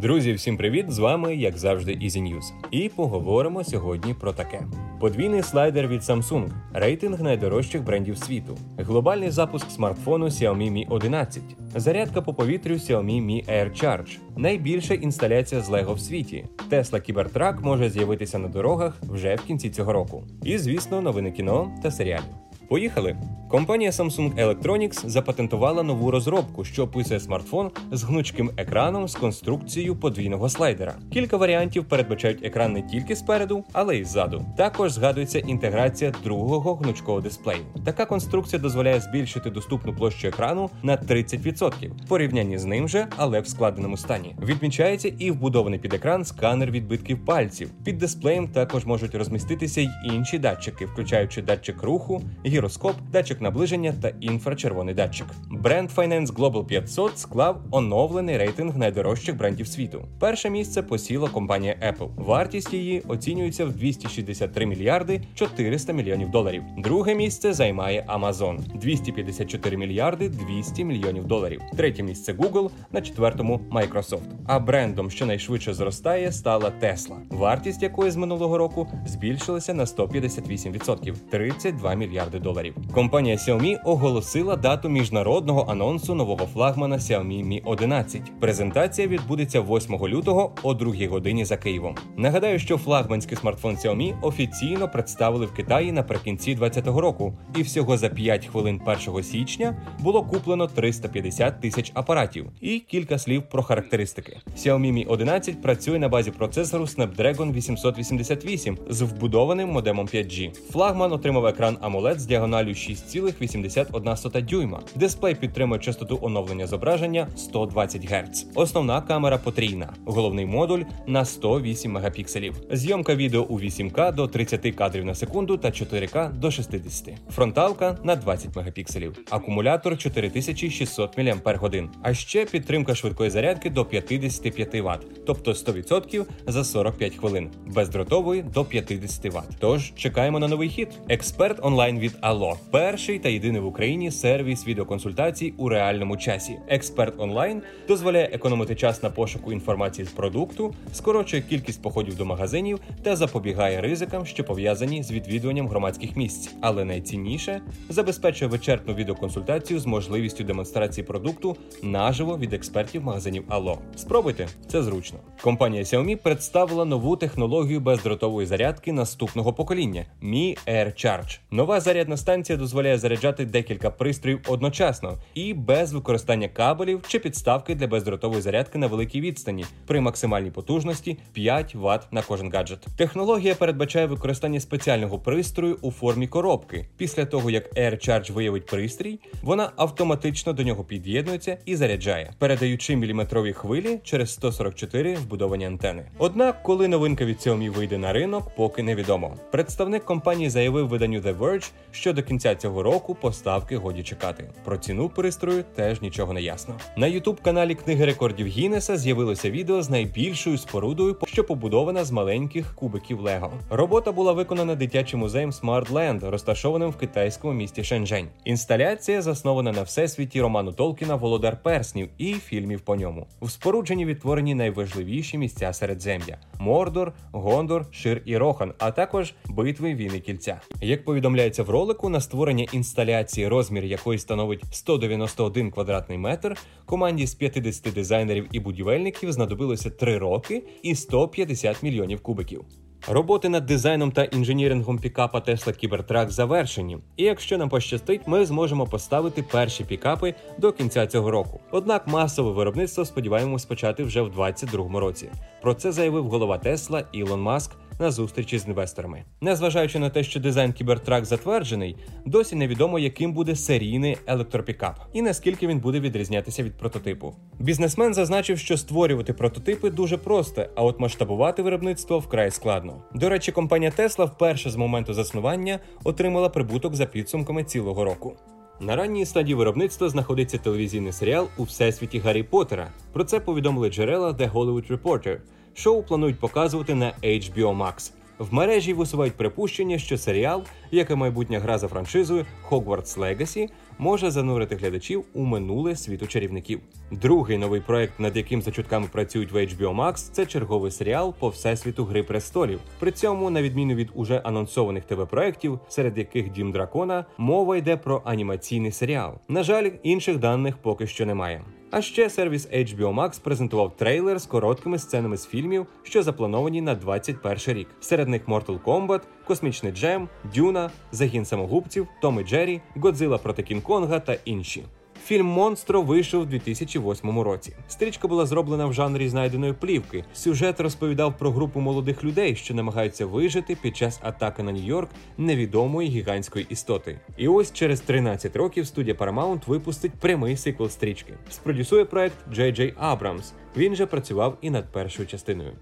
Друзі, всім привіт! З вами, як завжди, Easy News. І поговоримо сьогодні про таке: подвійний слайдер від Samsung, рейтинг найдорожчих брендів світу, глобальний запуск смартфону Xiaomi Mi 11, зарядка по повітрю Xiaomi Mi Air Charge, найбільша інсталяція з Lego в світі. Tesla Cybertruck може з'явитися на дорогах вже в кінці цього року. І, звісно, новини кіно та серіалів. Поїхали! Компанія Samsung Electronics запатентувала нову розробку, що описує смартфон з гнучким екраном з конструкцією подвійного слайдера. Кілька варіантів передбачають екран не тільки спереду, але й ззаду. Також згадується інтеграція другого гнучкого дисплею. Така конструкція дозволяє збільшити доступну площу екрану на 30% в порівнянні з ним же, але в складеному стані. Відмічається і вбудований під екран сканер відбитків пальців. Під дисплеєм також можуть розміститися й інші датчики, включаючи датчик руху, гіроскоп, датчик наближення та інфрачервоний датчик. Бренд Finance Global 500 склав оновлений рейтинг найдорожчих брендів світу. Перше місце посіла компанія Apple. Вартість її оцінюється в 263 мільярди 400 мільйонів доларів. Друге місце займає Amazon 254 мільярди 200 мільйонів доларів. Третє місце Google, на четвертому Microsoft. А брендом, що найшвидше зростає, стала Tesla, вартість якої з минулого року збільшилася на 158% – 32 мільярди доларів. Компанія Xiaomi оголосила дату міжнародного анонсу нового флагмана Xiaomi Mi 11. Презентація відбудеться 8 лютого о 2 годині за Києвом. Нагадаю, що флагманський смартфон Xiaomi офіційно представили в Китаї наприкінці 2020 року, і всього за 5 хвилин 1 січня було куплено 350 тисяч апаратів. І кілька слів про характеристики. Xiaomi Mi 11 працює на базі процесору Snapdragon 888 з вбудованим модемом 5G. Флагман отримав екран AMOLED з діагоналю 6,81 дюйма. Дисплей підтримує частоту оновлення зображення 120 Гц. Основна камера потрійна, головний модуль на 108 мегапікселів. Зйомка відео у 8К до 30 кадрів на секунду та 4К до 60. Фронталка на 20 мегапікселів. Акумулятор 4600 мАч. А ще підтримка швидкої зарядки до 55 Вт, тобто 100% за 45 хвилин, бездротової до 50 Вт. Тож чекаємо на новий хід. Експерт онлайн від Allo. перший та єдиний в Україні сервіс відеоконсультацій у реальному часі. Експерт онлайн дозволяє економити час на пошуку інформації з продукту, скорочує кількість походів до магазинів та запобігає ризикам, що пов'язані з відвідуванням громадських місць. Але найцінніше забезпечує вичерпну відеоконсультацію з можливістю демонстрації продукту наживо від експертів магазинів Allo. Спробуйте, це зручно. Компанія Xiaomi представила нову технологію бездротової зарядки наступного покоління Mi Air Charge. Нова зарядна станція дозволяє заряджати декілька пристроїв одночасно і без використання кабелів чи підставки для бездротової зарядки на великій відстані при максимальній потужності 5 Вт на кожен гаджет. Технологія передбачає використання спеціального пристрою у формі коробки. Після того як AirCharge виявить пристрій, вона автоматично до нього під'єднується і заряджає, передаючи міліметрові хвилі через 144 вбудовані антени. Однак, коли новинка від Xiaomi вийде на ринок, поки невідомо. Представник компанії заявив виданню The Verge, що до кінця цього року поставки годі чекати. Про ціну пристрою теж нічого не ясно. На youtube каналі Книги рекордів Гіннеса з'явилося відео з найбільшою спорудою, що побудована з маленьких кубиків Лего. Робота була виконана дитячим музеєм Smart Land, розташованим в китайському місті Шенжень. Інсталяція заснована на всесвіті роману Толкіна Володар Перснів і фільмів по ньому. В спорудженні відтворені найважливіші місця середзем'я: Мордор, Гондор, Шир і Рохан, а також битви війни кільця. Як повідомляється в ролику, на створення інсталяції, розмір якої становить 191 квадратний метр, команді з 50 дизайнерів і будівельників знадобилося 3 роки і 150 мільйонів кубиків. Роботи над дизайном та інженірингом пікапа Tesla Cybertruck завершені, і якщо нам пощастить, ми зможемо поставити перші пікапи до кінця цього року. Однак масове виробництво сподіваємось почати вже в 2022 році. Про це заявив голова Tesla Ілон Маск на зустрічі з інвесторами. Незважаючи на те, що дизайн Cybertruck затверджений, досі невідомо, яким буде серійний електропікап і наскільки він буде відрізнятися від прототипу. Бізнесмен зазначив, що створювати прототипи дуже просто, а от масштабувати виробництво вкрай складно. До речі, компанія Tesla вперше з моменту заснування отримала прибуток за підсумками цілого року. На ранній стадії виробництва знаходиться телевізійний серіал у всесвіті Гаррі Поттера. Про це повідомили джерела The Hollywood Reporter. Шоу планують показувати на HBO Max. В мережі висувають припущення, що серіал, як і майбутня гра за франшизою Hogwarts Legacy, може занурити глядачів у минуле світу чарівників. Другий новий проект, над яким за чутками працюють в HBO Max, це черговий серіал по всесвіту Гри престолів. При цьому, на відміну від уже анонсованих ТВ-проєктів, серед яких Дім Дракона, мова йде про анімаційний серіал. На жаль, інших даних поки що немає. А ще сервіс HBO Max презентував трейлер з короткими сценами з фільмів, що заплановані на 21 рік. Серед них Mortal Kombat, Космічний Джем, Дюна, Загін самогубців, Том і Джері, Годзила проти Кінг-Конга та інші. Фільм Монстро вийшов у 2008 році. Стрічка була зроблена в жанрі знайденої плівки. Сюжет розповідав про групу молодих людей, що намагаються вижити під час атаки на Нью-Йорк невідомої гігантської істоти. І ось через 13 років студія Paramount випустить прямий сиквел стрічки. Спродюсує проект Джей Джей Абрамс. Він же працював і над першою частиною.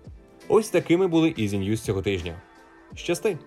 Ось такими були Easy News цього тижня. Щасти!